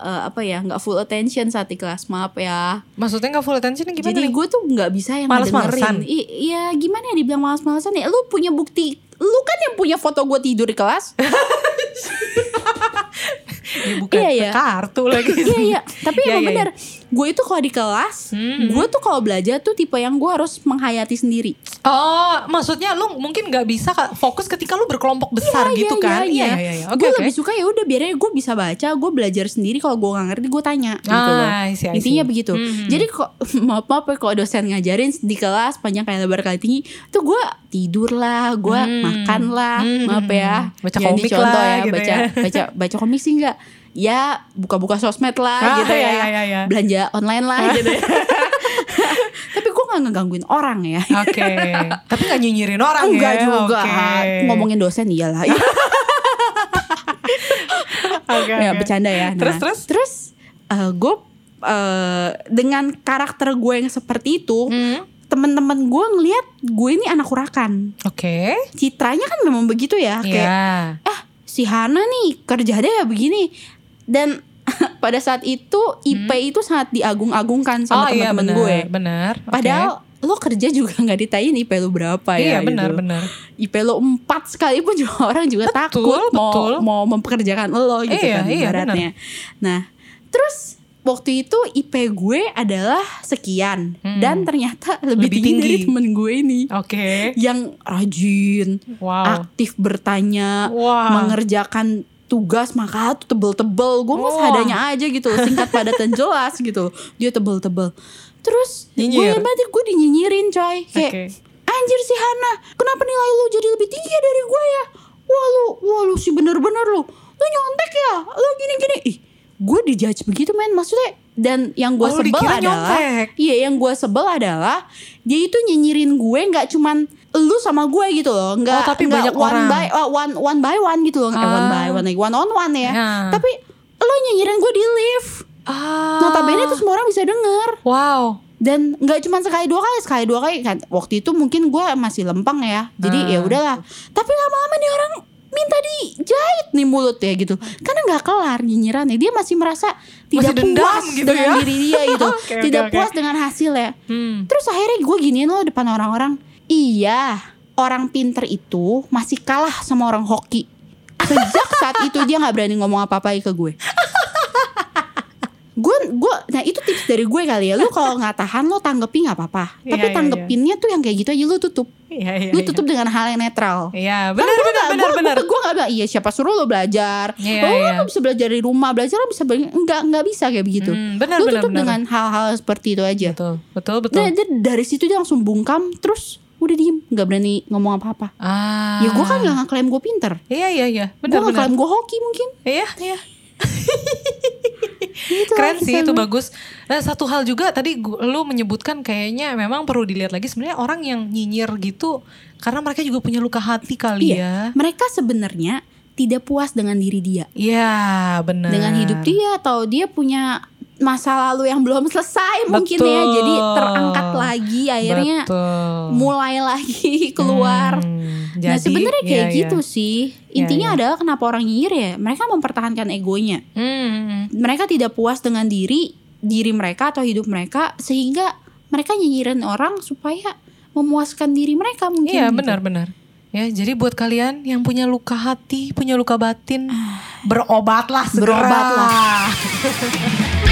eh, apa ya nggak full attention saat di kelas maaf ya Maksudnya gak full attention gimana jadi gue tuh nggak bisa yang Males-malesan? dengerin I- iya gimana ya dibilang males-malesan ya lu punya bukti lu kan yang punya foto gue tidur di kelas Dia bukan Iya, iya. kartu lagi. iya iya tapi Iya, emang iya, bener gue itu kalau di kelas Hmm. gue tuh kalau belajar tuh tipe yang gue harus menghayati sendiri Oh, maksudnya lu mungkin nggak bisa fokus ketika lu berkelompok besar Iya, gitu iya, kan? iya, iya, iya. Oke, gue oke. lebih suka ya udah biarin gue bisa baca gue belajar sendiri kalau gue nggak ngerti gue tanya gitu loh Ah, I see, I see. intinya begitu Hmm. jadi kok maaf maaf ya kalau dosen ngajarin di kelas panjang kayak lebar kali tinggi tuh gue tidur lah gue Hmm. makan lah Hmm. maaf ya Baca Jangan komik dicontoh lah, ya gitu baca ya. baca baca komik sih enggak ya buka-buka sosmed lah Ah, gitu iya, ya iya, iya, iya. belanja online lah gitu ya tapi gue nggak ngegangguin orang ya Oke. Tapi gak nyinyirin orang enggak ya? juga Oke. ngomongin dosen iyalah Oke, ya oke. bercanda ya. Terus, terus? terus gue eh, dengan karakter gue yang seperti itu, Hmm. teman-teman gue ngelihat gue ini anak urakan. Oke. Citranya kan memang begitu ya, kayak Iya. ah si Hana nih kerja deh ya begini. Dan pada saat itu IP itu sangat diagung-agungkan Hmm. sama oh iya teman-teman benar, gue. benar. Padahal lo kerja juga nggak ditanyain IP lo berapa Iya ya. benar, gitu. benar. IP lo 4 sekalipun juga orang juga Betul, takut mau betul. mau mempekerjakan lo gitu Iya, kan iya, ibaratnya. Nah, terus waktu itu IP gue adalah sekian Hmm. dan ternyata lebih, Lebih tinggi, dari tinggi. temen gue ini Oke. yang rajin, Wow. aktif bertanya, Wah. mengerjakan tugas maka tuh tebel-tebel. Gue mah Wah. seadanya aja gitu singkat padat dan jelas gitu dia tebel-tebel. Terus Nyinyir. gue berarti gue dinyinyirin coy. Kayak Oke. anjir si Hana kenapa nilai lu jadi lebih tinggi ya dari gue ya? Wah lu wah lu sih bener-bener lu. Lu nyontek ya? Lu gini-gini. Ih gue dijudge begitu men. Maksudnya Dan yang gue Oh, sebel adalah, iya yang gue sebel adalah dia itu nyinyirin gue nggak cuman lu sama gue gitu loh, nggak Oh, tapi nggak banyak one orang. by uh, one one by one gitu loh, Eh, one Ah. by one lagi one on one ya. Ya. Tapi lo nyinyirin gue di lift. Ah. Notabene itu semua orang bisa denger Wow. dan nggak cuma sekali dua kali sekali dua kali kan waktu itu mungkin gue masih lempeng ya jadi Ah. ya udahlah tapi lama-lama nih orang minta dijahit nih mulut ya gitu karena nggak kelar nyinyirannya dia masih merasa tidak Masih puas gitu dengan ya? diri dia gitu oke, tidak oke. puas dengan hasilnya Hmm. terus akhirnya gue giniin loh depan orang-orang iya orang pinter itu masih kalah sama orang hoki sejak saat itu dia nggak berani ngomong apa-apa ke gue gue gue nah itu tips dari gue kali ya lu kalau nggak tahan lo tanggepi nggak apa-apa Iya, tapi iya, tanggepinnya tuh yang kayak gitu aja lu tutup Iya, iya, lu iya. tutup dengan hal yang netral Iya, Karena benar benar nggak- benar benar. gua nggak bilang iya siapa suruh lo belajar Iya, oh iya. lo bisa belajar di rumah belajar lo bisa belajar enggak enggak bisa kayak begitu Hmm, benar lu benar tutup benar. dengan hal-hal seperti itu aja Betul, betul, betul. Nah, dari situ dia langsung bungkam terus udah diem nggak berani ngomong apa-apa ah. ya gue kan nggak ngeklaim gue pinter Iya, iya, iya. gue Benar benar. ngeklaim gue hoki mungkin Iya, iya. Gitu Keren sih itu gue. bagus. Nah, satu hal juga tadi gua- lu menyebutkan kayaknya memang perlu dilihat lagi sebenarnya orang yang nyinyir gitu karena mereka juga punya luka hati kali Iya. ya. mereka sebenarnya tidak puas dengan diri dia Iya, benar. dengan hidup dia atau dia punya masa lalu yang belum selesai mungkin ya Betul. jadi terangkat lagi akhirnya Betul. mulai lagi keluar Hmm, nah jadi, sebenarnya kayak iya, gitu iya. sih Iya, intinya iya. adalah kenapa orang nyinyir ya mereka mempertahankan egonya Hmm, mereka tidak puas dengan diri diri mereka atau hidup mereka sehingga mereka nyinyirin orang supaya memuaskan diri mereka mungkin Iya, gitu. benar-benar. Ya, jadi buat kalian yang punya luka hati, punya luka batin, berobatlah segera. Berobatlah.